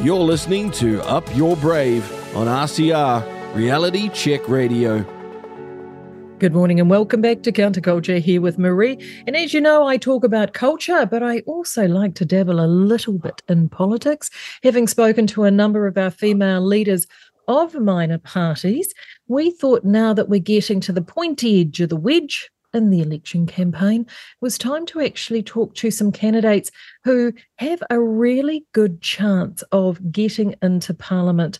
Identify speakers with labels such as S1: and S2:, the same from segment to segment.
S1: You're listening to Up Your Brave on RCR, Reality Check Radio.
S2: Good morning and welcome back to Counterculture here with Maree. And as you know, I talk about culture, but I also like to dabble a little bit in politics. Having spoken to a number of our female leaders of minor parties, we thought now that we're getting to the pointy edge of the wedge in the election campaign, it was time to actually talk to some candidates who have a really good chance of getting into Parliament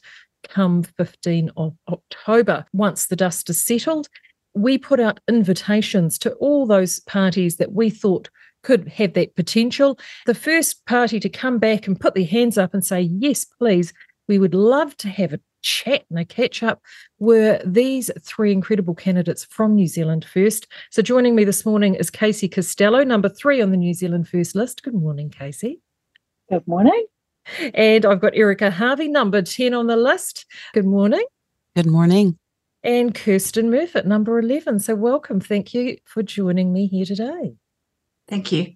S2: come 15 of October. Once the dust is settled, we put out invitations to all those parties that we thought could have that potential. The first party to come back and put their hands up and say, yes, please, we would love to have a chat and a catch up were these three incredible candidates from New Zealand First. So joining me this morning is Casey Costello, number three on the New Zealand First list. Good morning, Casey.
S3: Good morning.
S2: And I've got Erika Harvey, number 10 on the list. Good morning.
S4: Good morning.
S2: And Kirsten Murfitt, number 11. So welcome. Thank you for joining me here today.
S5: Thank you.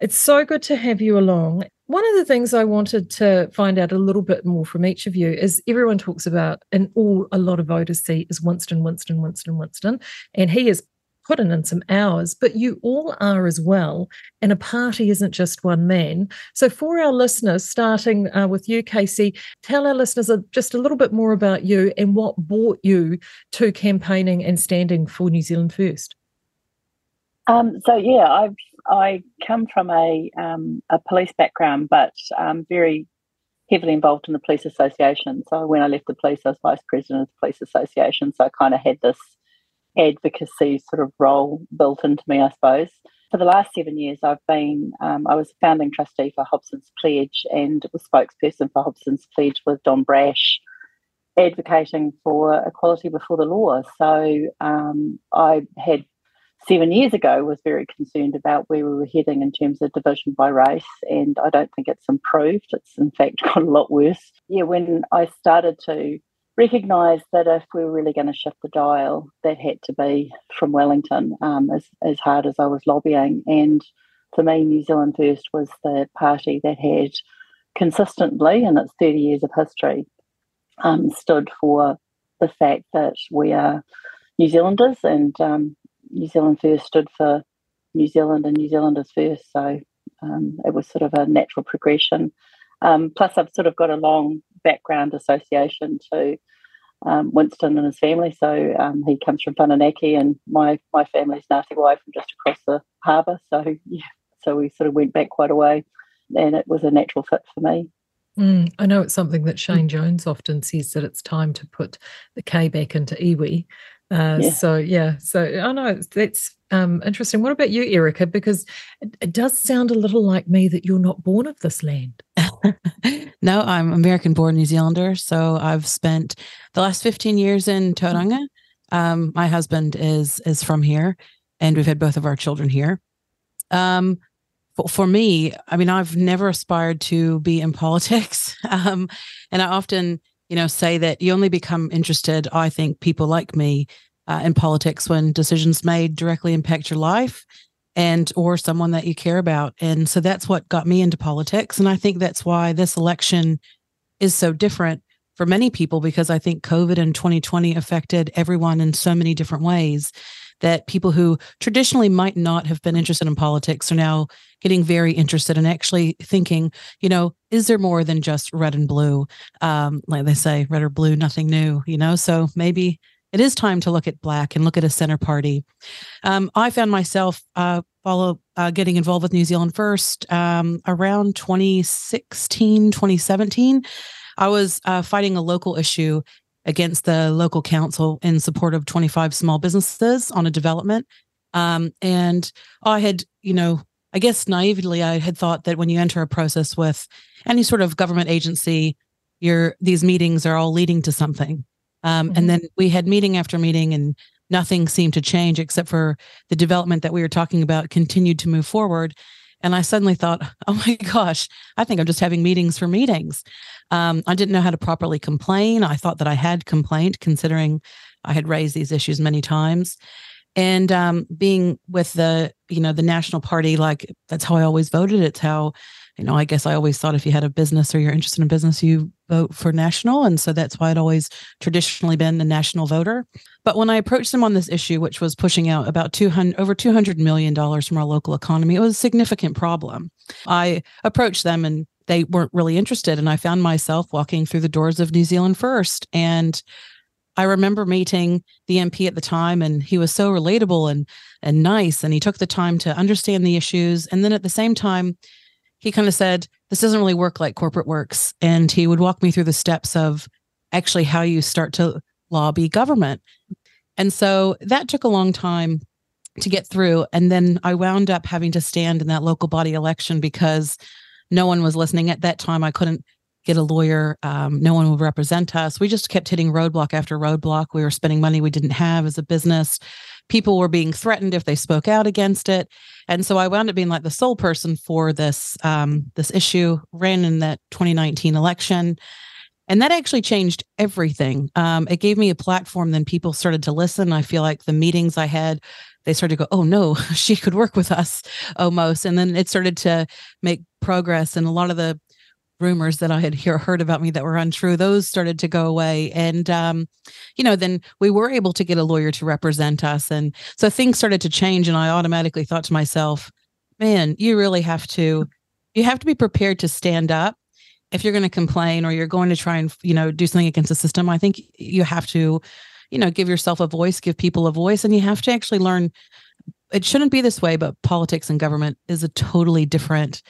S2: It's so good to have you along. One of the things I wanted to find out a little bit more from each of you is everyone talks about, and all a lot of voters see is Winston, Winston, Winston, Winston, and he has put in, in some hours, but you all are as well. And a party isn't just one man. So, for our listeners, starting uh, with you, Casey, tell our listeners just a little bit more about you and what brought you to campaigning and standing for New Zealand First.
S3: Um, so yeah, I've I come from a um, a police background, but um, very heavily involved in the police association. So when I left the police, I was vice president of the police association. So I kind of had this advocacy sort of role built into me, I suppose. For the last seven years, I've been um, I was a founding trustee for Hobson's Pledge and was spokesperson for Hobson's Pledge with Don Brash, advocating for equality before the law. So um, I had seven years ago was very concerned about where we were heading in terms of division by race, and I don't think it's improved. It's in fact got a lot worse. Yeah, when I started to recognise that if we were really going to shift the dial, that had to be from Wellington, um, as, as hard as I was lobbying. And for me, New Zealand First was the party that had consistently, in its 30 years of history, um, stood for the fact that we are New Zealanders and um, New Zealand First stood for New Zealand and New Zealanders first. So um, it was sort of a natural progression. Um, plus, I've sort of got a long background association to um, Winston and his family. So um, he comes from Whananaki, and my my family's Ngāti Wai from just across the harbour. So yeah, so we sort of went back quite a way, and it was a natural fit for me.
S2: Mm, I know it's something that Shane Jones often says that it's time to put the K back into iwi. Uh, yeah. So yeah, so I know that's um, interesting. What about you, Erika? Because it, it, does sound a little like me that you're not born of this land.
S4: no, I'm American-born New Zealander. So I've spent the last 15 years in Tauranga. Um, my husband is is from here, and we've had both of our children here. Um, for, for me, I mean, I've never aspired to be in politics, um, and I often you know, say that you only become interested, I think, people like me uh, in politics when decisions made directly impact your life and or someone that you care about. And so that's what got me into politics. And I think that's why this election is so different for many people because I think COVID and 2020 affected everyone in so many different ways that people who traditionally might not have been interested in politics are now getting very interested and actually thinking, you know, is there more than just red and blue? Um, like they say, red or blue, nothing new, you know? So maybe it is time to look at black and look at a center party. Um, I found myself uh, follow uh, getting involved with New Zealand First um, around 2016, 2017. I was uh, fighting a local issue against the local council in support of 25 small businesses on a development. Um, and I had, you know, I guess naively, I had thought that when you enter a process with any sort of government agency, your these meetings are all leading to something. Um, mm-hmm. And then we had meeting after meeting, and nothing seemed to change except for the development that we were talking about continued to move forward. And I suddenly thought, oh my gosh, I think I'm just having meetings for meetings. Um, I didn't know how to properly complain. I thought that I had complained, considering I had raised these issues many times. And um, being with the, you know, the national party, like that's how I always voted. It's how you know, I guess I always thought if you had a business or you're interested in business, you vote for national. And so that's why I'd always traditionally been a national voter. But when I approached them on this issue, which was pushing out about 200, over $200 million from our local economy, it was a significant problem. I approached them and they weren't really interested. And I found myself walking through the doors of New Zealand First. And I remember meeting the MP at the time, and he was so relatable and and nice, and he took the time to understand the issues. And then at the same time, he kind of said, "This doesn't really work like corporate works," and he would walk me through the steps of actually how you start to lobby government. And so that took a long time to get through. And then I wound up having to stand in that local body election because no one was listening at that time. I couldn't get a lawyer. Um, no one would represent us. We just kept hitting roadblock after roadblock. We were spending money we didn't have as a business. People were being threatened if they spoke out against it, and so I wound up being like the sole person for this um, this issue. Ran in that 2019 election, and that actually changed everything. Um, it gave me a platform. Then people started to listen. I feel like the meetings I had they started to go, oh no, she could work with us almost. And then it started to make progress. And a lot of the rumors that I had hear, heard about me that were untrue, those started to go away. And, um, you know, then we were able to get a lawyer to represent us. And so things started to change. And I automatically thought to myself, man, you really have to, you have to be prepared to stand up. If you're going to complain or you're going to try and, you know, do something against the system, I think you have to, you know, give yourself a voice, give people a voice, and you have to actually learn. It shouldn't be this way, but politics and government is a totally different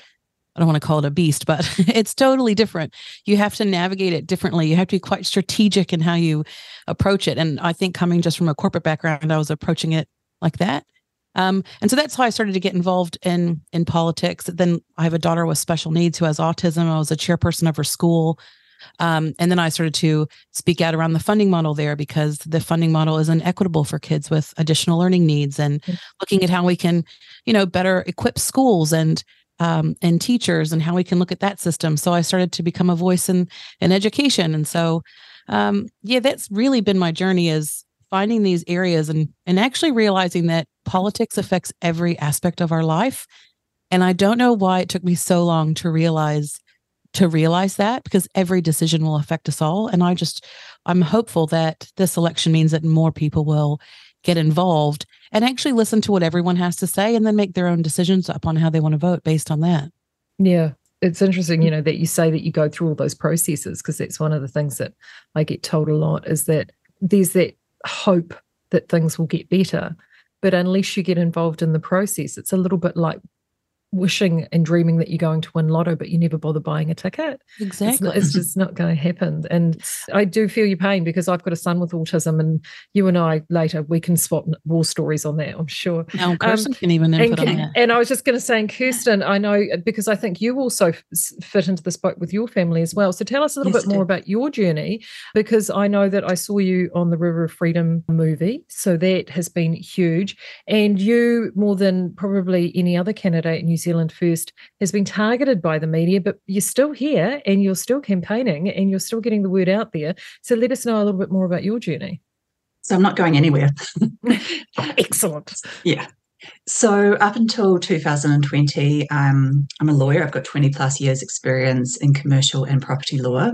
S4: I don't want to call it a beast, but it's totally different. You have to navigate it differently. You have to be quite strategic in how you approach it. And I think coming just from a corporate background, I was approaching it like that. Um, and so that's how I started to get involved in in politics. Then I have a daughter with special needs who has autism. I was a chairperson of her school. Um, and then I started to speak out around the funding model there because the funding model is inequitable for kids with additional learning needs and mm-hmm. looking at how we can, you know, better equip schools and um, and teachers and how we can look at that system. So I started to become a voice in in education, and so um, yeah, that's really been my journey is finding these areas and and actually realizing that politics affects every aspect of our life. And I don't know why it took me so long to realize to realize that because every decision will affect us all. And I just I'm hopeful that this election means that more people will get involved and actually listen to what everyone has to say and then make their own decisions upon how they want to vote based on that.
S2: Yeah. It's interesting, you know, that you say that you go through all those processes because that's one of the things that I get told a lot is that there's that hope that things will get better. But unless you get involved in the process, it's a little bit like wishing and dreaming that you're going to win lotto but you never bother buying a ticket.
S4: Exactly
S2: it's, not, it's just not going to happen. And i do feel your pain because i've got a son with autism and you and i later we can swap war stories on that i'm sure.
S4: Now kirsten um, can even input
S2: and,
S4: on that.
S2: and i was just going to say and kirsten i know because i think you also fit into this boat with your family as well. So tell us a little yes, bit more about your journey because i know that i saw you on the river of freedom movie so that has been huge. And you more than probably any other candidate in new Zealand First has been targeted by the media, but you're still here and you're still campaigning and you're still getting the word out there. So let us know a little bit more about your journey.
S5: So I'm not going anywhere.
S2: Excellent.
S5: Yeah. So up until 2020, um, I'm a lawyer. I've got 20 plus years experience in commercial and property law.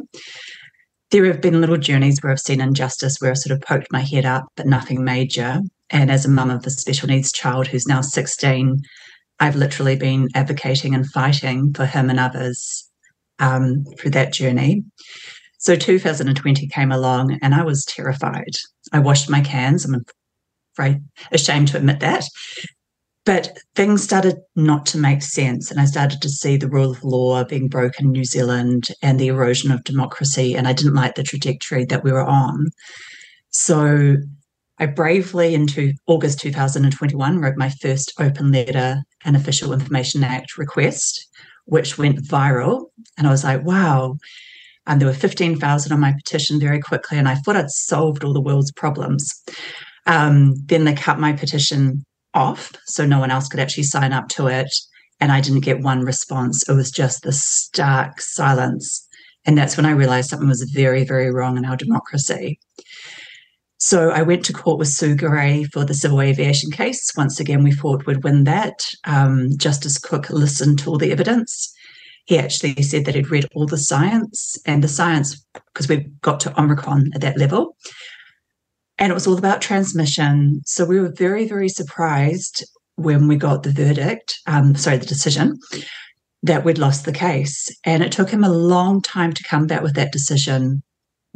S5: There have been little journeys where I've seen injustice, where I've sort of poked my head up, but nothing major. And as a mum of a special needs child who's now 16, I've literally been advocating and fighting for him and others um, through that journey. So 2020 came along and I was terrified. I washed my cans. I'm afraid, ashamed to admit that. But things started not to make sense. And I started to see the rule of law being broken in New Zealand and the erosion of democracy. And I didn't like the trajectory that we were on. So I bravely, into August 2021, wrote my first open letter and official information act request, which went viral. And I was like, wow. And there were 15,000 on my petition very quickly. And I thought I'd solved all the world's problems. Um, then they cut my petition off. So no one else could actually sign up to it. And I didn't get one response. It was just the stark silence. And that's when I realized something was very, very wrong in our democracy. So I went to court with Sue Grey for the civil aviation case. Once again, we thought we'd win that. Um, Justice Cooke listened to all the evidence he actually said that he'd read all the science and the science, because we got to Omicron at that level. And it was all about transmission. So we were very, very surprised when we got the verdict, um, sorry, the decision, that we'd lost the case. And it took him a long time to come back with that decision,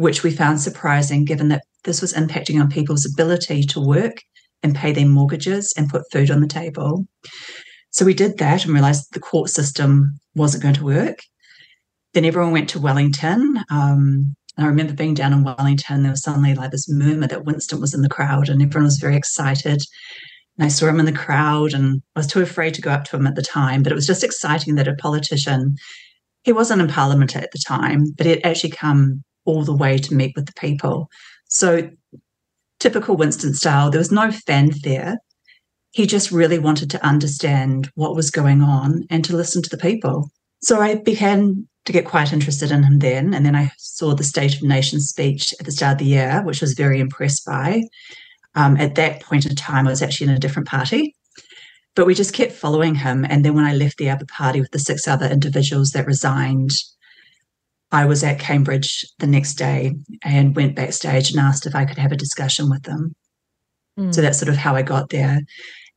S5: which we found surprising given that this was impacting on people's ability to work and pay their mortgages and put food on the table. So we did that and realized the court system wasn't going to work. Then everyone went to Wellington. Um, I remember being down in Wellington, there was suddenly like this murmur that Winston was in the crowd and everyone was very excited. And I saw him in the crowd and I was too afraid to go up to him at the time, but it was just exciting that a politician, he wasn't in Parliament at the time, but he had actually come all the way to meet with the people. So typical Winston style, there was no fanfare he just really wanted to understand what was going on and to listen to the people. So I began to get quite interested in him then. And then I saw the State of Nations speech at the start of the year, which I was very impressed by. Um, at that point in time, I was actually in a different party. But we just kept following him. And then when I left the other party with the six other individuals that resigned, I was at Cambridge the next day and went backstage and asked if I could have a discussion with them. Mm. So that's sort of how I got there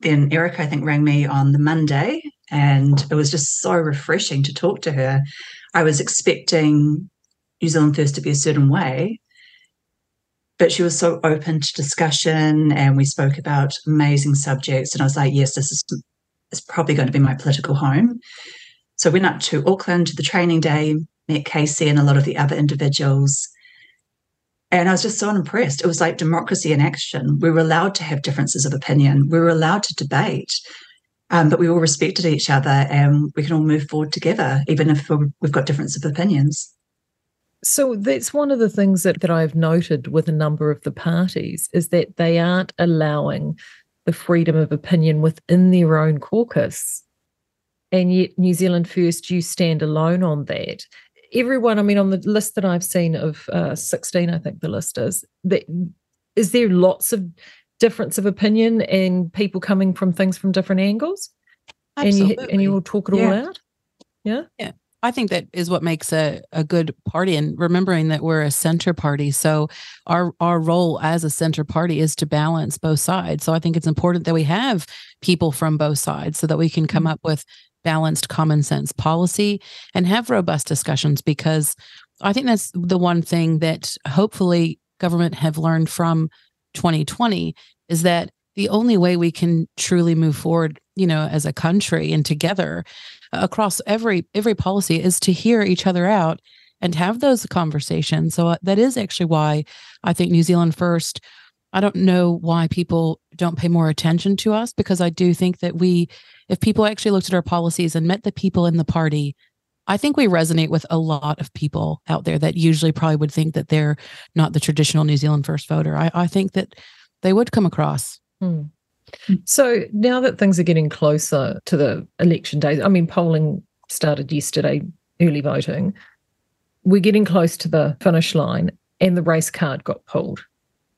S5: then Erika, I think, rang me on the Monday, and it was just so refreshing to talk to her. I was expecting New Zealand First to be a certain way, but she was so open to discussion, and we spoke about amazing subjects. And I was like, yes, this is, is probably going to be my political home. So I went up to Auckland to the training day, met Casey and a lot of the other individuals. And I was just so impressed. It was like democracy in action. We were allowed to have differences of opinion. We were allowed to debate, um, but we all respected each other and we can all move forward together, even if we've got differences of opinions.
S2: So that's one of the things that, that I've noted with a number of the parties is that they aren't allowing the freedom of opinion within their own caucus. And yet, New Zealand First, you stand alone on that everyone, I mean, on the list that I've seen of uh, 16, I think the list is, that, is there lots of difference of opinion and people coming from things from different angles?
S4: Absolutely.
S2: And you, and you will talk it yeah. all out? Yeah.
S4: Yeah. I think that is what makes a, a good party and remembering that we're a center party. So our our role as a center party is to balance both sides. So I think it's important that we have people from both sides so that we can come mm-hmm. up with balanced common sense policy and have robust discussions because I think that's the one thing that hopefully government have learned from 2020 is that the only way we can truly move forward you know as a country and together across every every policy is to hear each other out and have those conversations. So uh, that is actually why i think new zealand first I don't know why people don't pay more attention to us because I do think that we, if people actually looked at our policies and met the people in the party, I think we resonate with a lot of people out there that usually probably would think that they're not the traditional New Zealand first voter. I, I think that they would come across.
S2: Hmm. So now that things are getting closer to the election days, I mean, polling started yesterday, early voting. We're getting close to the finish line, and the race card got pulled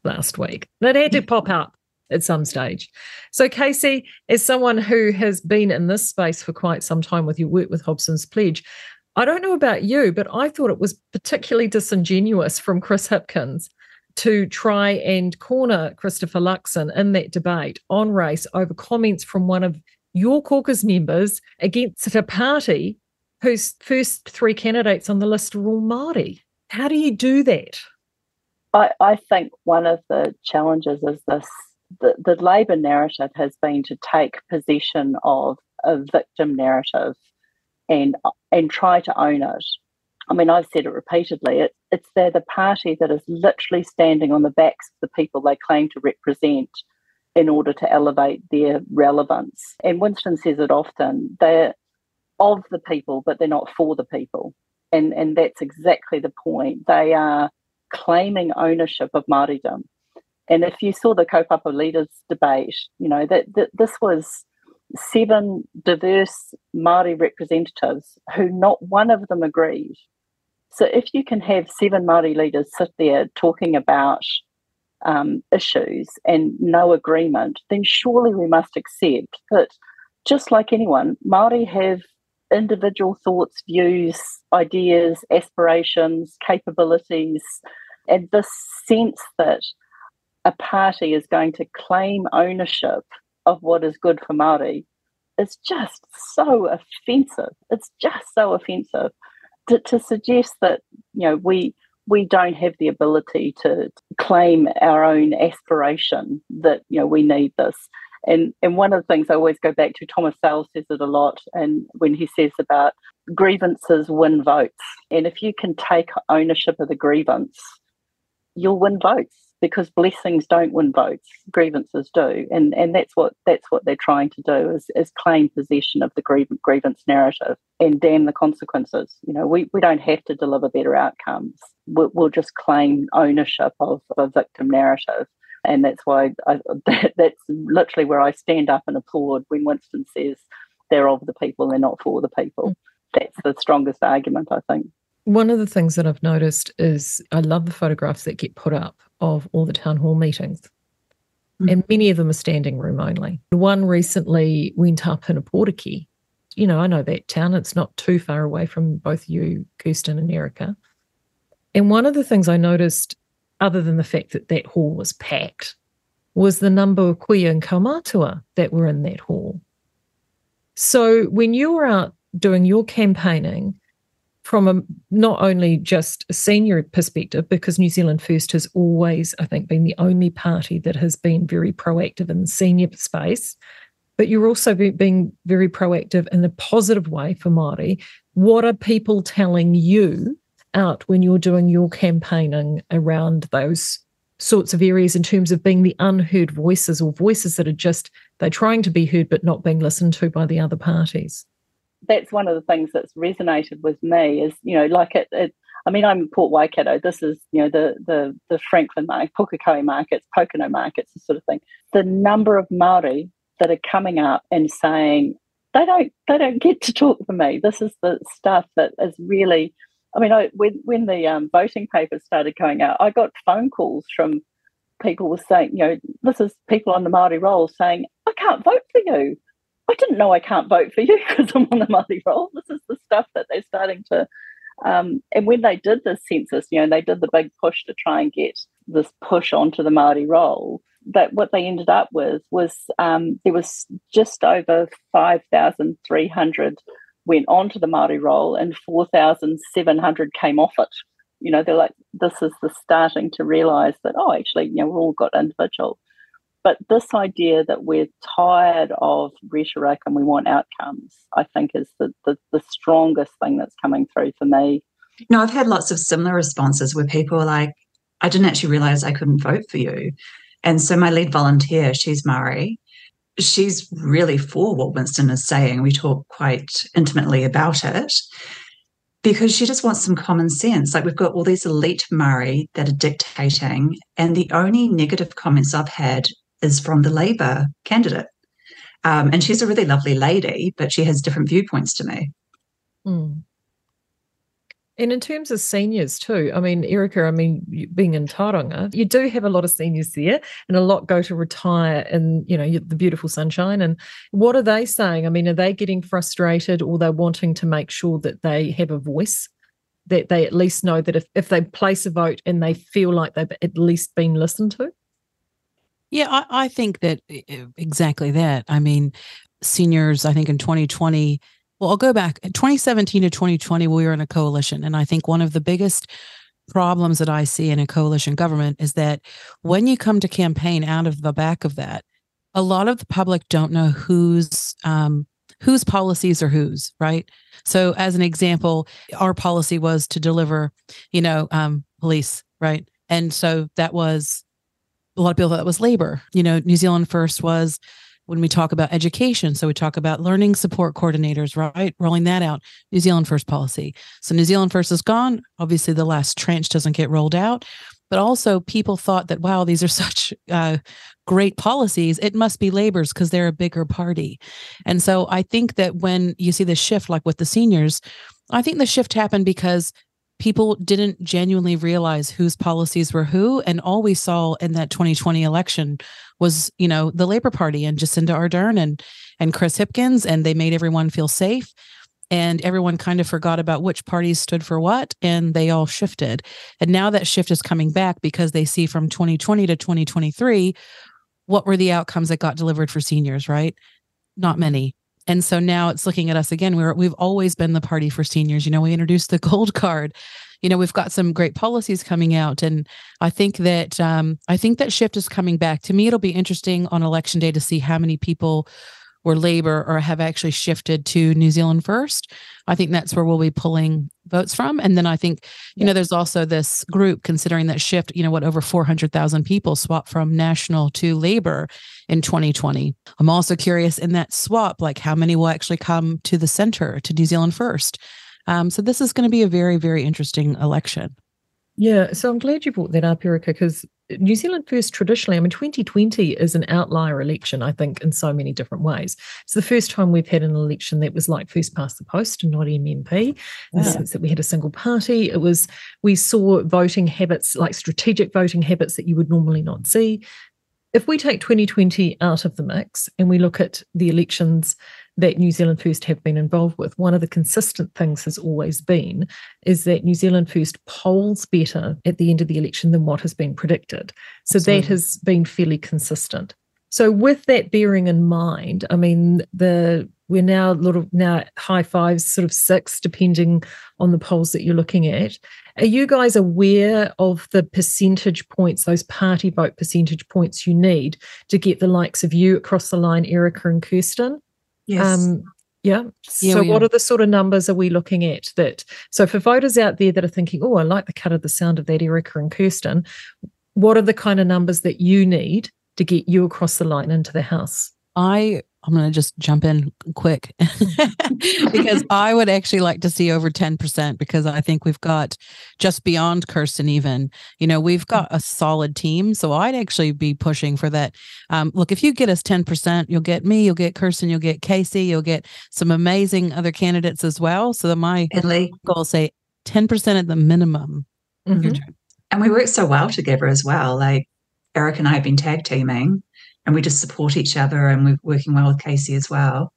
S2: last week. That had to pop up at some stage. So, Casey, as someone who has been in this space for quite some time with your work with Hobson's Pledge, I don't know about you, but I thought it was particularly disingenuous from Chris Hipkins to try and corner Christopher Luxon in that debate on race over comments from one of your caucus members against a party whose first three candidates on the list are all Māori. How do you do that?
S3: I, I think one of the challenges is this the, the Labour narrative has been to take possession of a victim narrative and and try to own it. I mean, I've said it repeatedly. It, it's they're the party that is literally standing on the backs of the people they claim to represent in order to elevate their relevance. And Winston says it often. They're of the people, but they're not for the people. And and that's exactly the point. They are claiming ownership of Māoridom. And if you saw the kaupapa leaders debate, you know, that, that this was seven diverse Māori representatives who not one of them agreed. So if you can have seven Māori leaders sit there talking about um, issues and no agreement, then surely we must accept that just like anyone, Māori have individual thoughts, views, ideas, aspirations, capabilities, and this sense that a party is going to claim ownership of what is good for Māori is just so offensive. It's just so offensive to, to suggest that you know we we don't have the ability to claim our own aspiration that you know we need this. And and one of the things I always go back to, Thomas Sowell says it a lot, and when he says about grievances win votes, and if you can take ownership of the grievance, you'll win votes because blessings don't win votes, grievances do, and and that's what that's what they're trying to do is, is claim possession of the grievance, grievance narrative and damn the consequences. You know, we, we don't have to deliver better outcomes. We'll, we'll just claim ownership of, a victim narrative. And that's why I, that, that's literally where I stand up and applaud when Winston says they're of the people, they're not for the people. Mm. That's the strongest argument, I think.
S2: One of the things that I've noticed is I love the photographs that get put up of all the town hall meetings. Mm. And many of them are standing room only. One recently went up in Ōpōtiki. You know, I know that town. It's not too far away from both you, Kirsten, and Erica. And one of the things I noticed, other than the fact that that hall was packed, was the number of kuia and kaumatua that were in that hall. So when you were out doing your campaigning, from a not only just a senior perspective, because New Zealand First has always, I think, been the only party that has been very proactive in the senior space, but you're also being very proactive in a positive way for Māori. What are people telling you out when you're doing your campaigning around those sorts of areas in terms of being the unheard voices or voices that are just they're trying to be heard but not being listened to by the other parties?
S3: That's one of the things that's resonated with me is you know like it, it I mean, I'm Port Waikato. This is, you know, the the the Franklin market, Pukekohe markets, Pokeno markets, this sort of thing. The number of Maori that are coming up and saying they don't they don't get to talk for me. This is the stuff that is really. I mean, I, when when the um, voting papers started going out, I got phone calls from people were saying, you know, this is people on the Maori roll saying, I can't vote for you. I didn't know I can't vote for you because I'm on the Māori roll. This is the stuff that they're starting to. Um, and when they did the census, you know, they did the big push to try and get this push onto the Māori roll. That what they ended up with was um, there was just over 5,300 went onto the Māori roll and 4,700 came off it. You know, they're like, this is the starting to realise that, oh, actually, you know, we've all got individual. But this idea that we're tired of rhetoric and we want outcomes, I think, is the, the, the strongest thing that's coming through for me.
S5: No, I've had lots of similar responses where people are like, I didn't actually realize I couldn't vote for you. And so my lead volunteer, she's Māori, she's really for what Winston is saying. We talk quite intimately about it because she just wants some common sense. Like we've got all these elite Māori that are dictating, and the only negative comments I've had is from the Labour candidate. Um, and she's a really lovely lady, but she has different viewpoints to me.
S2: Mm. And in terms of seniors too, I mean, Erika, I mean, being in Tauranga, you do have a lot of seniors there and a lot go to retire in, you know, the beautiful sunshine. And what are they saying? I mean, are they getting frustrated or they're wanting to make sure that they have a voice, that they at least know that if, if they place a vote and they feel like they've at least been listened to?
S4: Yeah, I, I think that exactly that. I mean, seniors, I think in 2020, well, I'll go back 2017 to 2020, we were in a coalition. And I think one of the biggest problems that I see in a coalition government is that when you come to campaign out of the back of that, a lot of the public don't know whose um, whose policies are whose, right? So, as an example, our policy was to deliver, you know, um, police, right? And so that was a lot of people thought that was labor. You know, New Zealand First was when we talk about education. So we talk about learning support coordinators, right? Rolling that out. New Zealand First policy. So New Zealand First is gone. Obviously, the last tranche doesn't get rolled out. But also, people thought that, wow, these are such uh, great policies. It must be labor's because they're a bigger party. And so I think that when you see the shift, like with the seniors, I think the shift happened because people didn't genuinely realize whose policies were who. And all we saw in that 2020 election was you know the labor party and jacinda ardern and and chris hipkins and they made everyone feel safe. And everyone kind of forgot about which parties stood for what and they all shifted. And now that shift is coming back because they see from 2020 to 2023 what were the outcomes that got delivered for seniors right? Not many and so now it's looking at us again. We're we've always been the party for seniors. You know we introduced the gold card. You know we've got some great policies coming out. And i think that um, i think that shift is coming back. To me it'll be interesting on election day to see how many people or labor or have actually shifted to new zealand first i think that's where we'll be pulling votes from and then i think you yeah. know there's also this group considering that shift you know what over 400000 people swap from national to labor in 2020 i'm also curious in that swap like how many will actually come to the center to new zealand first um, so this is going to be a very, very interesting election.
S2: Yeah, so I'm glad you brought that up, Erika, because New Zealand First traditionally, I mean, 2020 is an outlier election, I think, in so many different ways. It's the first time we've had an election that was like first past the post and not MMP, in the sense that we had a single party. It was, we saw voting habits, like strategic voting habits that you would normally not see. If we take 2020 out of the mix and we look at the elections that New Zealand First have been involved with, one of the consistent things has always been is that New Zealand First polls better at the end of the election than what has been predicted. So Absolutely. that has been fairly consistent. So with that bearing in mind, I mean the we're now a little now high fives, sort of six, depending on the polls that you're looking at. Are you guys aware of the percentage points, those party vote percentage points you need to get the likes of you across the line, Erika and Kirsten?
S5: Yes. Um,
S2: yeah. yeah so, what are. are the sort of numbers are we looking at that? So, for voters out there that are thinking, oh, I like the cut of the sound of that, Erika and Kirsten, what are the kind of numbers that you need to get you across the line into the House?
S4: I I'm going to just jump in quick because I would actually like to see over 10% because I think we've got just beyond Kirsten, even, you know, we've got a solid team. So I'd actually be pushing for that. Um, look, if you get us 10%, you'll get me, you'll get Kirsten, you'll get Casey, you'll get some amazing other candidates as well. So that my Italy. goal say 10% at the minimum.
S5: Mm-hmm. And we work so well together as well. Like Eric and I have been tag teaming and we just support each other and we're working well with Casey as well.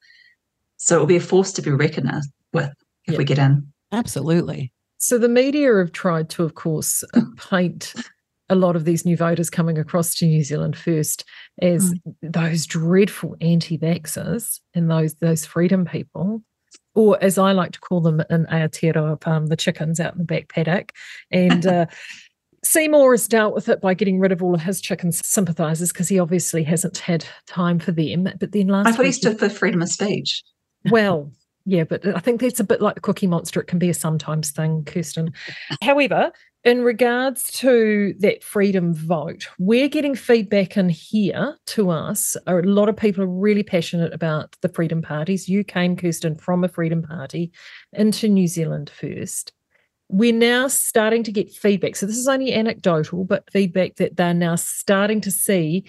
S5: So it'll be a force to be reckoned with if we get in.
S4: Absolutely.
S2: So the media have tried to, of course, uh, paint a lot of these new voters coming across to New Zealand first as mm. those dreadful anti-vaxxers and those those freedom people, or as I like to call them in Aotearoa, um, the chickens out in the back paddock, and. Uh, Seymour has dealt with it by getting rid of all of his chicken sympathisers because he obviously hasn't had time for them. But then last
S5: I thought he stood for freedom of speech.
S2: Well, yeah, but I think that's a bit like the cookie monster. It can be a sometimes thing, Kirsten. However, in regards to that freedom vote, we're getting feedback in here to us. A lot of people are really passionate about the freedom parties. You came, Kirsten, from a freedom party into New Zealand first we're now starting to get feedback. So this is only anecdotal, but feedback that they're now starting to see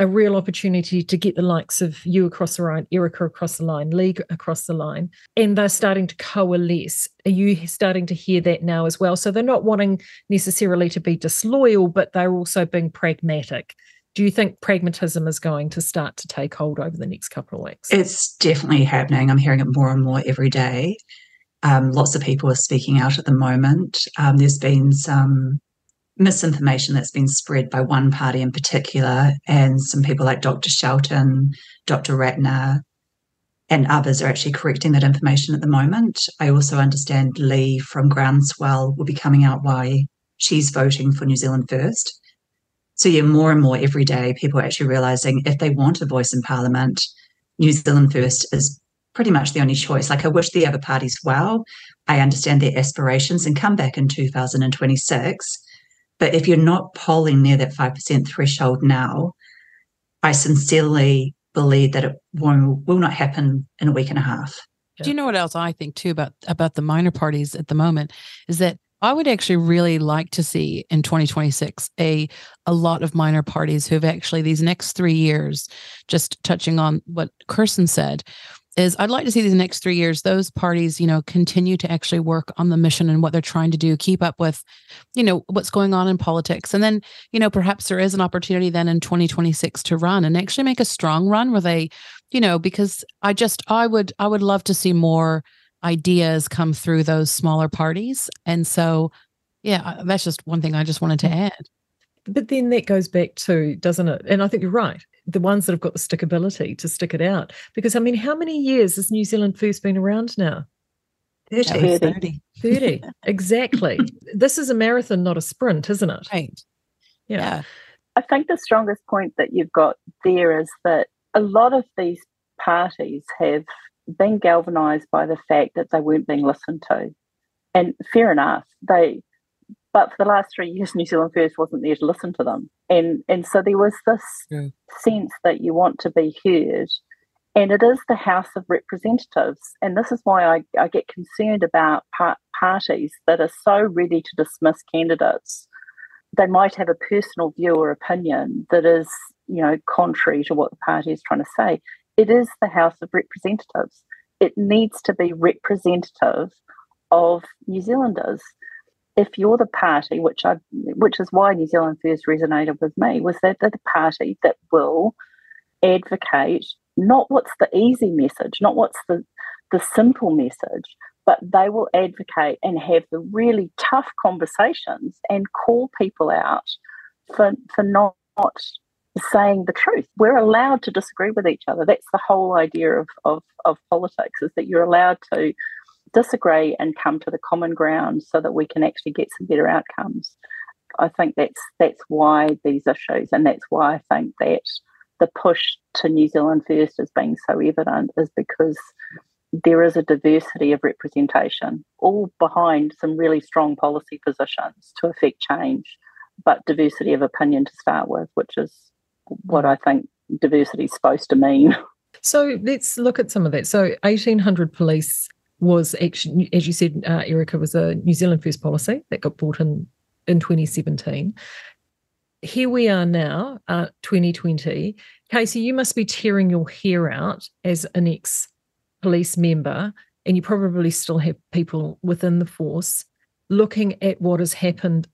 S2: a real opportunity to get the likes of you across the line, Erika across the line, League across the line, and they're starting to coalesce. Are you starting to hear that now as well? So they're not wanting necessarily to be disloyal, but they're also being pragmatic. Do you think pragmatism is going to start to take hold over the next couple of weeks?
S5: It's definitely happening. I'm hearing it more and more every day. Um, lots of people are speaking out at the moment. Um, there's been some misinformation that's been spread by one party in particular, and some people like Dr. Shelton, Dr. Ratner, and others are actually correcting that information at the moment. I also understand Lee from Groundswell will be coming out why she's voting for New Zealand First. So, yeah, more and more every day, people are actually realizing if they want a voice in Parliament, New Zealand First is pretty much the only choice. Like I wish the other parties well. I understand their aspirations and come back in 2026. But if you're not polling near that 5% threshold now, I sincerely believe that it will, will not happen in a week and a half.
S4: Do you know what else I think too about about the minor parties at the moment is that I would actually really like to see in 2026 a a lot of minor parties who have actually these next 3 years just touching on what Kirsten said is I'd like to see these next three years, those parties, you know, continue to actually work on the mission and what they're trying to do, keep up with, you know, what's going on in politics. And then, you know, perhaps there is an opportunity then in 2026 to run and actually make a strong run where they, you know, because I just, I would, I would love to see more ideas come through those smaller parties. And so, yeah, that's just one thing I just wanted to mm-hmm. add.
S2: But then that goes back to, doesn't it? And I think you're right. The ones that have got the stickability to stick it out. Because, I mean, how many years has New Zealand First been around now?
S5: 30.
S4: 30.
S2: 30. exactly. This is a marathon, not a sprint, isn't it?
S4: Right.
S2: Yeah.
S4: yeah.
S3: I think the strongest point that you've got there is that a lot of these parties have been galvanized by the fact that they weren't being listened to. And fair enough, they but for the last three years New Zealand First wasn't there to listen to them. And and so there was this yeah. sense that you want to be heard. And it is the House of Representatives. And this is why I, I get concerned about par- parties that are so ready to dismiss candidates. They might have a personal view or opinion that is, you know, contrary to what the party is trying to say. It is the House of Representatives. It needs to be representative of New Zealanders. If you're the party, which I, which is why New Zealand First resonated with me, was that they're the party that will advocate not what's the easy message, not what's the the simple message, but they will advocate and have the really tough conversations and call people out for for not saying the truth. We're allowed to disagree with each other. That's the whole idea of, of, of politics is that you're allowed to disagree and come to the common ground so that we can actually get some better outcomes. I think that's that's why these issues and that's why I think that the push to New Zealand first as being so evident is because there is a diversity of representation, all behind some really strong policy positions to affect change, but diversity of opinion to start with, which is what I think diversity is supposed to mean.
S2: So let's look at some of that. So 1800 police was actually, as you said, uh, Erika, was a New Zealand First policy that got brought in in 2017. Here we are now, uh, 2020. Casey, you must be tearing your hair out as an ex police member, and you probably still have people within the force looking at what has happened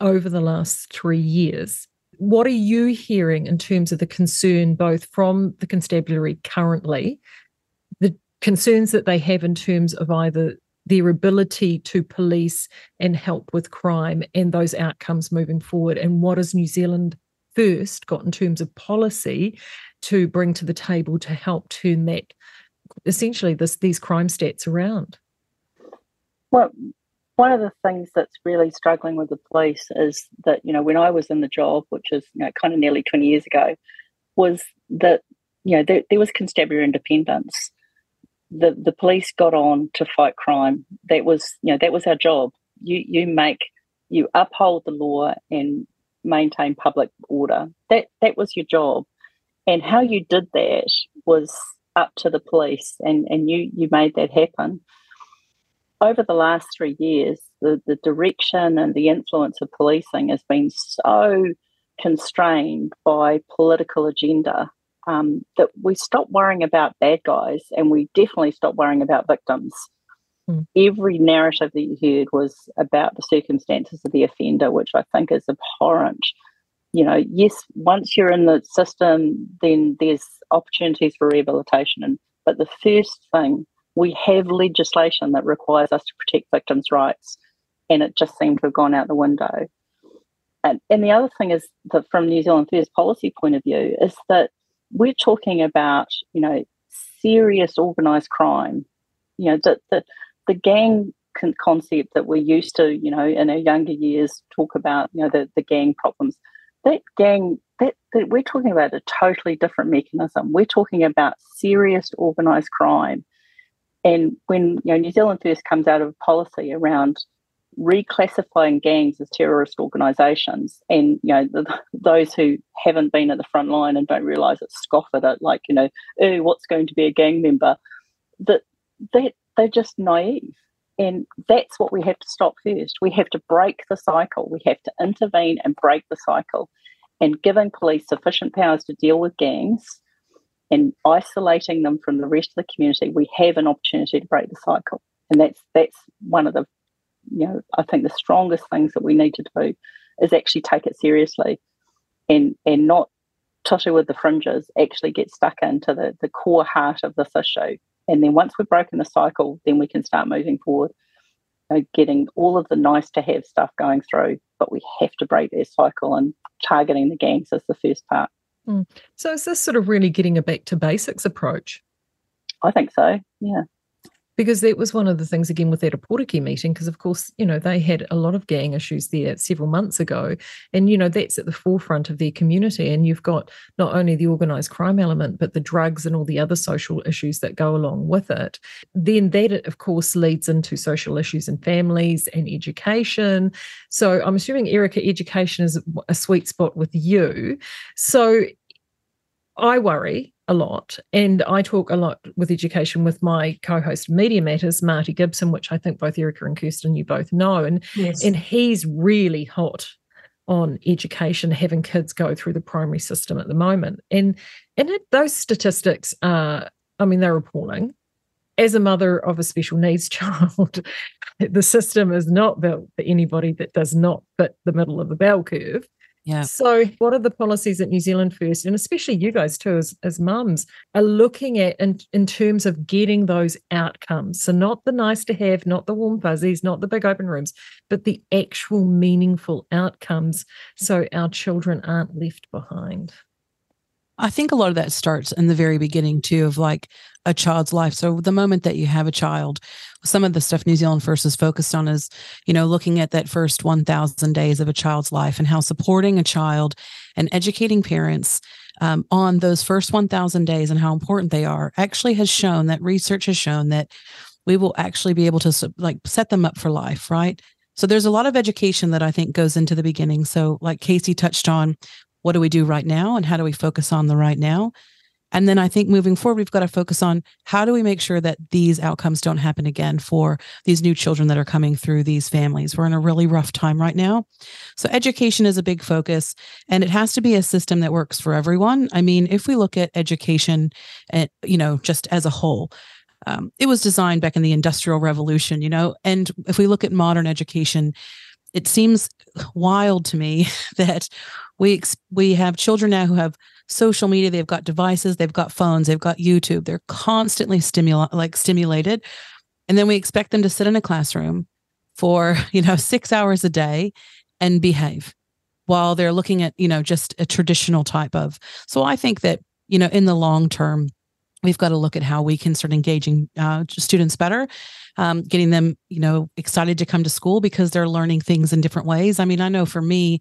S2: over the last three years what are you hearing in terms of the concern, both from the constabulary currently, concerns that they have in terms of either their ability to police and help with crime and those outcomes moving forward? And what has New Zealand first got in terms of policy to bring to the table to help turn that essentially this these crime stats around?
S3: Well, one of the things that's really struggling with the police is that you know when I was in the job, which is you know kind of nearly twenty years ago, was that you know there, there was constabulary independence. The the police got on to fight crime. That was you know that was our job. You you make you uphold the law and maintain public order. That that was your job, and how you did that was up to the police, and and you you made that happen over the last three years, the, the direction and the influence of policing has been so constrained by political agenda um, that we stop worrying about bad guys and we definitely stop worrying about victims. Mm. Every narrative that you heard was about the circumstances of the offender, which I think is abhorrent. You know, yes, once you're in the system, then there's opportunities for rehabilitation. And, but the first thing we have legislation that requires us to protect victims' rights, and it just seemed to have gone out the window. And, and the other thing is that from New Zealand First policy point of view is that we're talking about, you know, serious organised crime. You know, that the, the gang con- concept that we're used to, you know, in our younger years talk about, you know, the, the gang problems. That gang, that, that we're talking about a totally different mechanism. We're talking about serious organised crime and when you know New Zealand First comes out of policy around reclassifying gangs as terrorist organisations, and you know the, those who haven't been at the front line and don't realise it scoff at it, like you know, oh, what's going to be a gang member? That that they're just naive. And that's what we have to stop first. We have to break the cycle. We have to intervene and break the cycle. And giving police sufficient powers to deal with gangs and isolating them from the rest of the community, we have an opportunity to break the cycle. And that's that's one of the, you know, I think the strongest things that we need to do is actually take it seriously and and not tutter with the fringes, actually get stuck into the, the core heart of this issue And then once we've broken the cycle, then we can start moving forward, you know, getting all of the nice to have stuff going through. But we have to break that cycle, and targeting the gangs is the first part.
S2: Mm. So is this sort of really getting a back to basics approach?
S3: I think so. Yeah
S2: because that was one of the things again with that Ōpōtiki meeting because of course you know they had a lot of gang issues there several months ago. And you know that's at the forefront of their community. And you've got not only the organized crime element but the drugs and all the other social issues that go along with it. Then that of course leads into social issues in families and education. So i'm assuming Erika education is a sweet spot with you. So I worry a lot. And I talk a lot with education with my co-host Media Matters, Marty Gibson, which I think both Erika and Kirsten you both know. And yes. and he's really hot on education, having kids go through the primary system at the moment. And and it, those statistics are, I mean, they're appalling. As a mother of a special needs child, the system is not built for anybody that does not fit the middle of the bell curve.
S4: Yeah.
S2: So, what are the policies that New Zealand First, and especially you guys too, as, as mums, are looking at in, in terms of getting those outcomes? So, not the nice to have, not the warm fuzzies, not the big open rooms, but the actual meaningful outcomes so our children aren't left behind.
S4: I think a lot of that starts in the very beginning too of like a child's life. So the moment that you have a child, some of the stuff New Zealand First is focused on is, you know, looking at that first 1000 days of a child's life and how supporting a child and educating parents um, on those first 1000 days and how important they are actually has shown that research has shown that we will actually be able to like set them up for life, right? So there's a lot of education that I think goes into the beginning. So like Casey touched on, what do we do right now and how do we focus on the right now and then i think moving forward we've got to focus on how do we make sure that these outcomes don't happen again for these new children that are coming through these families? We're in a really rough time right now. So education is a big focus and it has to be a system that works for everyone. I mean if we look at education eh, you know just as a whole um, it was designed back in the industrial revolution you know? And if we look at modern education it seems wild to me that we we have children now who have social media they've got devices they've got phones they've got youtube. They're constantly stimula- like stimulated. And then we expect them to sit in a classroom for you know 6 hours a day and behave while they're looking at you know just a traditional type of so i think that you know in the long term we've got to look at how we can start engaging uh, students better um, getting them you know excited to come to school because they're learning things in different ways. I mean i know for me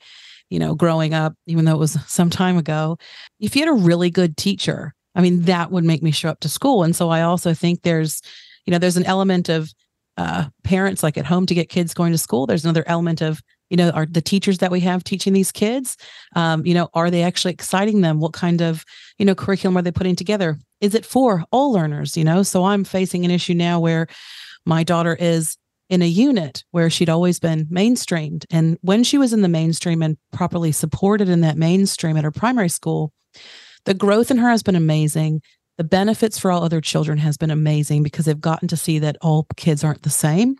S4: you know, growing up, even though it was some time ago, if you had a really good teacher, I mean, that would make me show up to school. And so I also think there's, you know, there's an element of uh, parents like at home to get kids going to school. There's another element of, you know, are the teachers that we have teaching these kids, um, you know, are they actually exciting them? What kind of, you know, curriculum are they putting together? Is it for all learners? You know, so I'm facing an issue now where my daughter is in a unit where she'd always been mainstreamed. And when she was in the mainstream and properly supported in that mainstream at her primary school, the growth in her has been amazing. The benefits for all other children has been amazing because they've gotten to see that all kids aren't the same.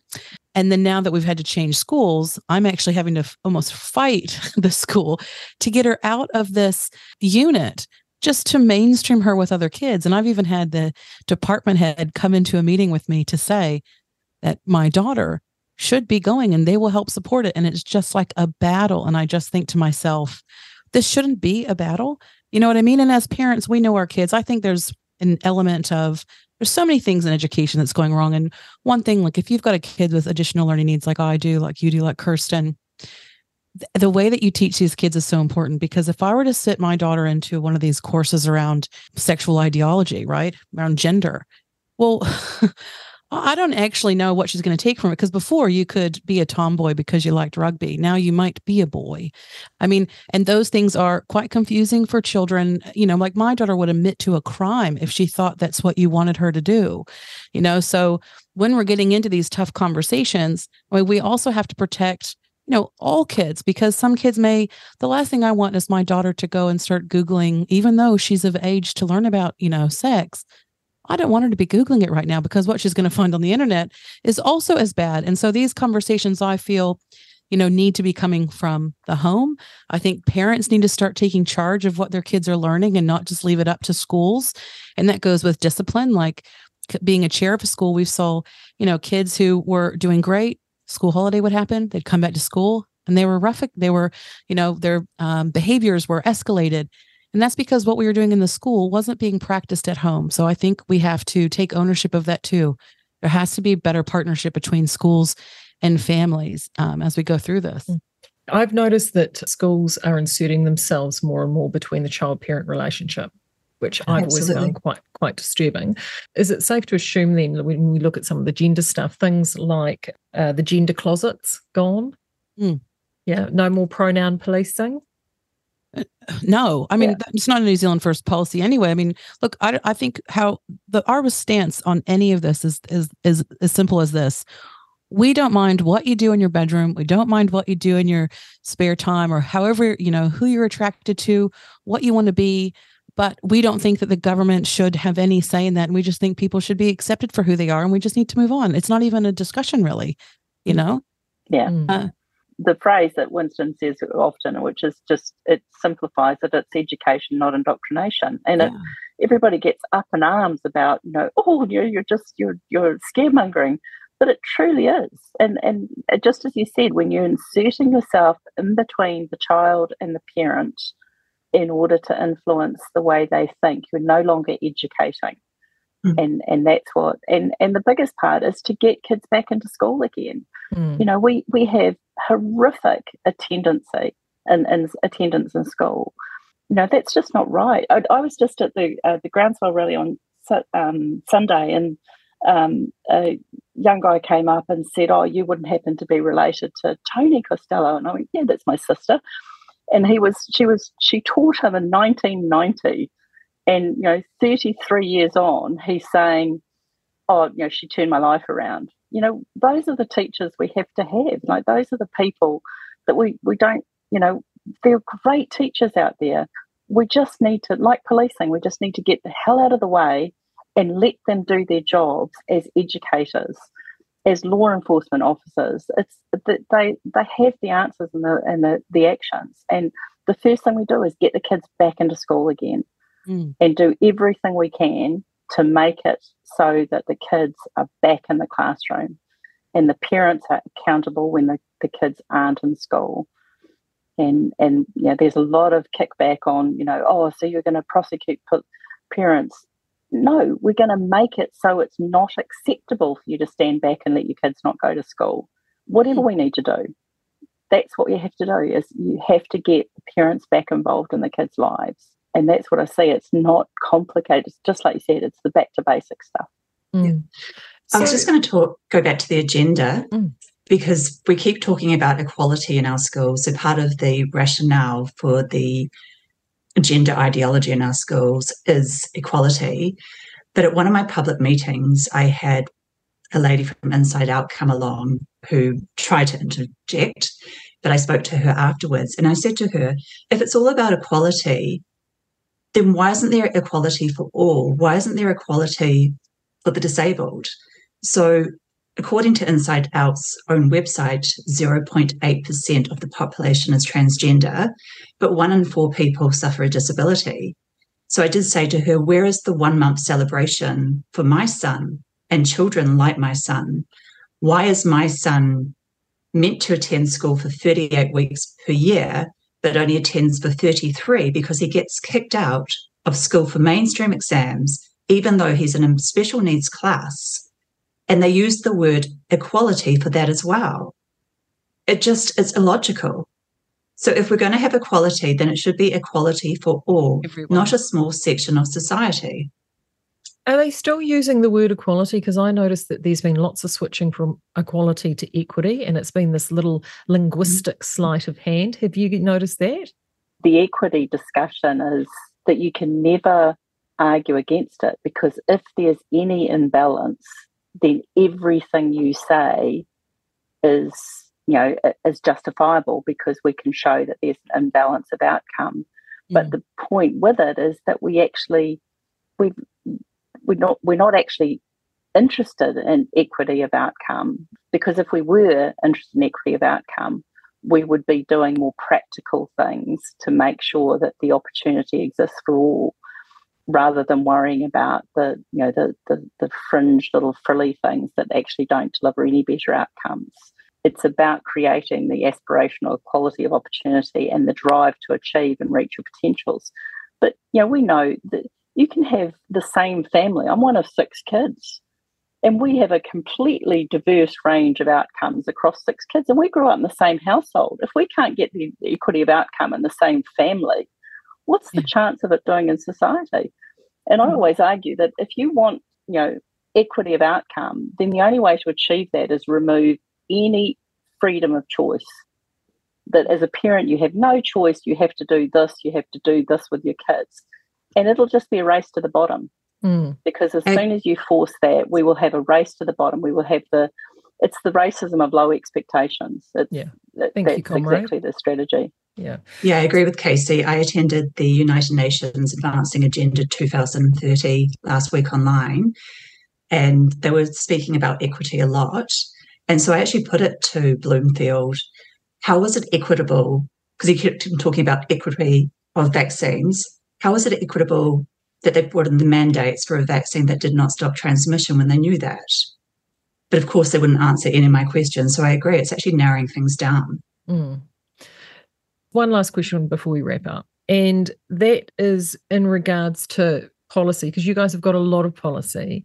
S4: And then now that we've had to change schools, I'm actually having to f- almost fight the school to get her out of this unit just to mainstream her with other kids. And I've even had the department head come into a meeting with me to say, that my daughter should be going and they will help support it. And it's just like a battle. And I just think to myself, this shouldn't be a battle. You know what I mean? And as parents, we know our kids. I think there's an element of there's so many things in education that's going wrong. And one thing, like if you've got a kid with additional learning needs, like I do, like you do, like Kirsten, the way that you teach these kids is so important because if I were to sit my daughter into one of these courses around sexual ideology, right, around gender, well, I don't actually know what she's going to take from it because before you could be a tomboy because you liked rugby. Now you might be a boy. I mean, and those things are quite confusing for children. You know, like my daughter would admit to a crime if she thought that's what you wanted her to do. You know, so when we're getting into these tough conversations, we also have to protect you know all kids because some kids may the last thing i want is my daughter to go and start googling even though she's of age to learn about you know sex I don't want her to be Googling it right now because what she's going to find on the internet is also as bad. And so these conversations I feel, you know, need to be coming from the home. I think parents need to start taking charge of what their kids are learning and not just leave it up to schools. And that goes with discipline. Like, being a chair of a school, we saw, you know, kids who were doing great. School holiday would happen. They'd come back to school and they were rough. They were, you know, their um, behaviors were escalated. And that's because what we were doing in the school wasn't being practiced at home. So I think we have to take ownership of that too. There has to be better partnership between schools and families um, as we go through this. Mm.
S2: I've noticed that schools are inserting themselves more and more between the child parent relationship which I've Absolutely. always found quite quite disturbing. Is it safe to assume then, when we look at some of the gender stuff, things like uh, the gender closets gone? Mm. Yeah, no more pronoun policing.
S4: Uh, no, I mean yeah. it's not a New Zealand first policy anyway. I mean, look, I, I think how the our stance on any of this is is is as simple as this: we don't mind what you do in your bedroom. We don't mind what you do in your spare time or however you know who you're attracted to, what you want to be but we don't think that the government should have any say in that and we just think people should be accepted for who they are and we just need to move on it's not even a discussion really you know
S3: yeah mm. uh, the phrase that winston says often which is just it simplifies it it's education not indoctrination and yeah. it, everybody gets up in arms about you know oh you're, you're just you're you're scaremongering but it truly is and and just as you said when you're inserting yourself in between the child and the parent in order to influence the way they think. You're no longer educating. Mm. And and that's what and and the biggest part is to get kids back into school again. Mm. You know, we we have horrific attendance in, in attendance in school. You know, that's just not right. I, I was just at the uh, the groundswell rally on um, Sunday, and um, a young guy came up and said, "Oh, you wouldn't happen to be related to Tony Costello?" And I went, "Yeah, that's my sister." and he was she was she taught him in 1990 and you know 33 years on he's saying oh you know she turned my life around. You know those are the teachers we have to have. Like those are the people that we we don't you know there are great teachers out there. We just need to like policing we just need to get the hell out of the way and let them do their jobs as educators as law enforcement officers, it's that they they have the answers and the and the, the actions. And the first thing we do is get the kids back into school again mm. and do everything we can to make it so that the kids are back in the classroom and the parents are accountable when the, the kids aren't in school. And and you know, there's a lot of kickback on, you know, oh, so you're going to prosecute parents no, we're going to make it so it's not acceptable for you to stand back and let your kids not go to school. Whatever mm. we need to do, that's what you have to do is you have to get the parents back involved in the kids' lives. And that's what I see. It's not complicated. It's just like you said, it's the back to basic stuff.
S5: Mm. So, I was just going to talk go back to the agenda mm. because we keep talking about equality in our schools. So part of the rationale for the gender ideology in our schools is equality. But at one of my public meetings, I had a lady from Inside Out come along who tried to interject, but I spoke to her afterwards and I said to her, if it's all about equality, then why isn't there equality for all? Why isn't there equality for the disabled? So According to Inside Out's own website, 0.8% of the population is transgender, but one in four people suffer a disability. So I did say to her, Where is the one month celebration for my son and children like my son? Why is my son meant to attend school for 38 weeks per year, but only attends for 33 because he gets kicked out of school for mainstream exams, even though he's in a special needs class? And they use the word equality for that as well. It just, is illogical. So if we're going to have equality, then it should be equality for all, Everyone. not a small section of society.
S2: Are they still using the word equality? Because I noticed that there's been lots of switching from equality to equity, and it's been this little linguistic mm-hmm. sleight of hand. Have you noticed that?
S3: The equity discussion is that you can never argue against it because if there's any imbalance, then everything you say is you know is justifiable because we can show that there's an imbalance of outcome but mm. the point with it is that we actually we we're not we're not actually interested in equity of outcome because if we were interested in equity of outcome we would be doing more practical things to make sure that the opportunity exists for all rather than worrying about the you know the, the the fringe little frilly things that actually don't deliver any better outcomes. It's about creating the aspirational quality of opportunity and the drive to achieve and reach your potentials. But you know we know that you can have the same family i'm one of six kids and we have a completely diverse range of outcomes across six kids and we grew up in the same household if we can't get the equity of outcome in the same family what's the chance of it doing in society? And I mm. always argue that if you want, you know, equity of outcome, then the only way to achieve that is remove any freedom of choice. That as a parent, you have no choice. You have to do this. You have to do this with your kids, and it'll just be a race to the bottom. Mm. Because as soon as you force that, we will have a race to the bottom. We will have the it's the racism of low expectations. It's,
S2: yeah,
S3: Thank that's you, exactly the strategy.
S2: Yeah.
S5: Yeah, I agree with Casey. I attended the United Nations Advancing Agenda 2030 last week online, and they were speaking about equity a lot. And so I actually put it to Bloomfield how was it equitable? Because he kept talking about equity of vaccines. How was it equitable that they brought in the mandates for a vaccine that did not stop transmission when they knew that? But of course, they wouldn't answer any of my questions. So I agree, it's actually narrowing things down.
S2: Mm one last question before we wrap up, and that is in regards to policy, because you guys have got a lot of policy,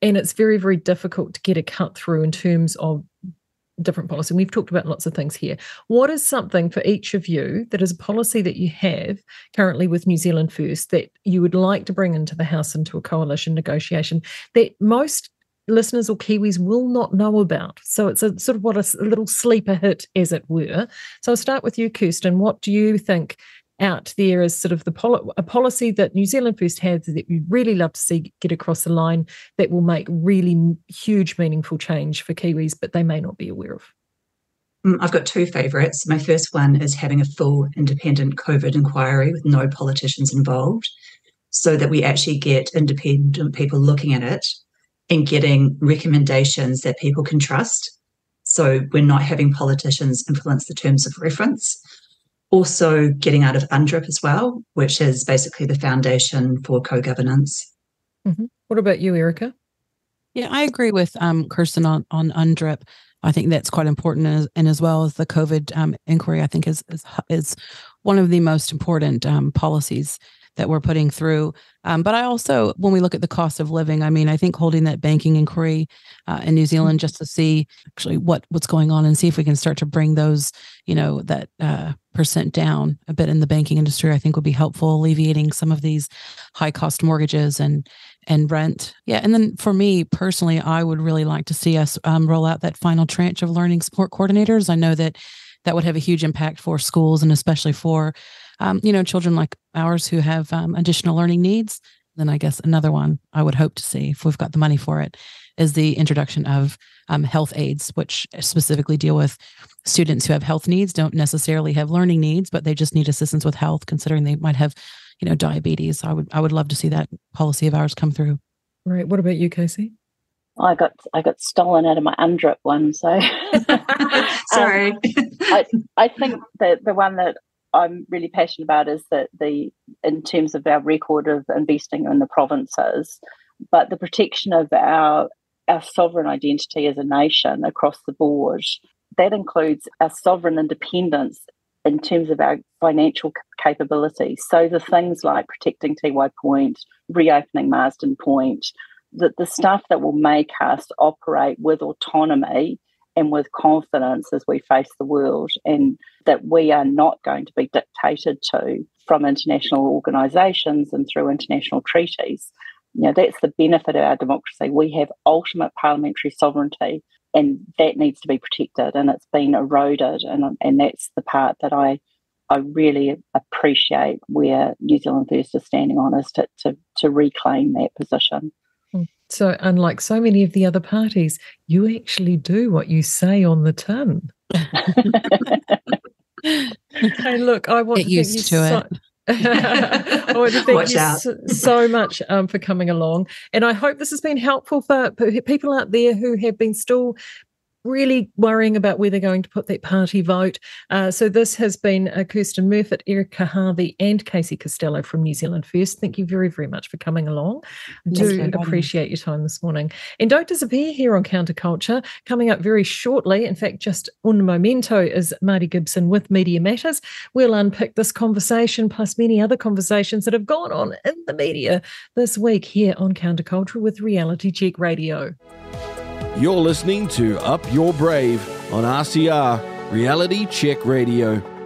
S2: and it's very, very difficult to get a cut through in terms of different policy. We've talked about lots of things here. What is something for each of you that is a policy that you have currently with New Zealand First that you would like to bring into the House into a coalition negotiation that most listeners or Kiwis will not know about. So it's a sort of what a, a little sleeper hit, as it were. So I'll start with you, Kirsten. What do you think out there is sort of the poli- a policy that New Zealand First has that we really love to see get across the line that will make really huge, meaningful change for Kiwis, but they may not be aware of?
S5: Mm, I've got two favourites. My first one is having a full independent COVID inquiry with no politicians involved so that we actually get independent people looking at it and getting recommendations that people can trust. So we're not having politicians influence the terms of reference. Also, getting out of UNDRIP as well, which is basically the foundation for co governance.
S2: Mm-hmm. What about you, Erika?
S4: Yeah, I agree with um, Kirsten on, on UNDRIP. I think that's quite important, and as, and as well as the COVID um, inquiry, I think is, is, is one of the most important um, policies that we're putting through. Um, but I also, when we look at the cost of living, I mean, I think holding that banking inquiry uh, in New Zealand mm-hmm. just to see actually what what's going on and see if we can start to bring those, you know, that uh, percent down a bit in the banking industry, I think would be helpful, alleviating some of these high cost mortgages and and rent. Yeah, and then for me personally, I would really like to see us um, roll out that final tranche of learning support coordinators. I know that that would have a huge impact for schools and especially for um, you know, children like ours who have um, additional learning needs. Then I guess another one I would hope to see if we've got the money for it is the introduction of um, health aides, which specifically deal with students who have health needs, don't necessarily have learning needs, but they just need assistance with health, considering they might have, you know, diabetes. I would I would love to see that policy of ours come through.
S2: Right. What about you, Casey?
S3: I got I got stolen out of my UNDRIP one, so
S5: sorry.
S3: um, I, I think that the one that I'm really passionate about is that the in terms of our record of investing in the provinces, but the protection of our our sovereign identity as a nation across the board. That includes our sovereign independence in terms of our financial capability. So the things like protecting Tiwai Point, reopening Marsden Point, that the stuff that will make us operate with autonomy and with confidence as we face the world, and that we are not going to be dictated to from international organisations and through international treaties. You know, that's the benefit of our democracy. We have ultimate parliamentary sovereignty, and that needs to be protected, and it's been eroded, and and that's the part that I I really appreciate where New Zealand First is standing on is to to, to reclaim that position.
S2: So, unlike so many of the other parties, you actually do what you say on the tin. hey, look, I want
S4: Get to used to so- it.
S2: I want to thank Watch you so, so, much um, for coming along. And I hope this has been helpful for people out there who have been still really worrying about where they're going to put that party vote. Uh, so this has been uh, Kirsten Murfitt, Erika Harvey, and Casey Costello from New Zealand First. Thank you very, very much for coming along. I do appreciate your time this morning. And don't disappear here on Counterculture. Coming up very shortly, in fact, just un momento, is Marty Gibson with Media Matters. We'll unpick this conversation plus many other conversations that have gone on in the media this week here on Counterculture with Reality Check Radio.
S1: You're listening to Up Your Brave on RCR Reality Check Radio.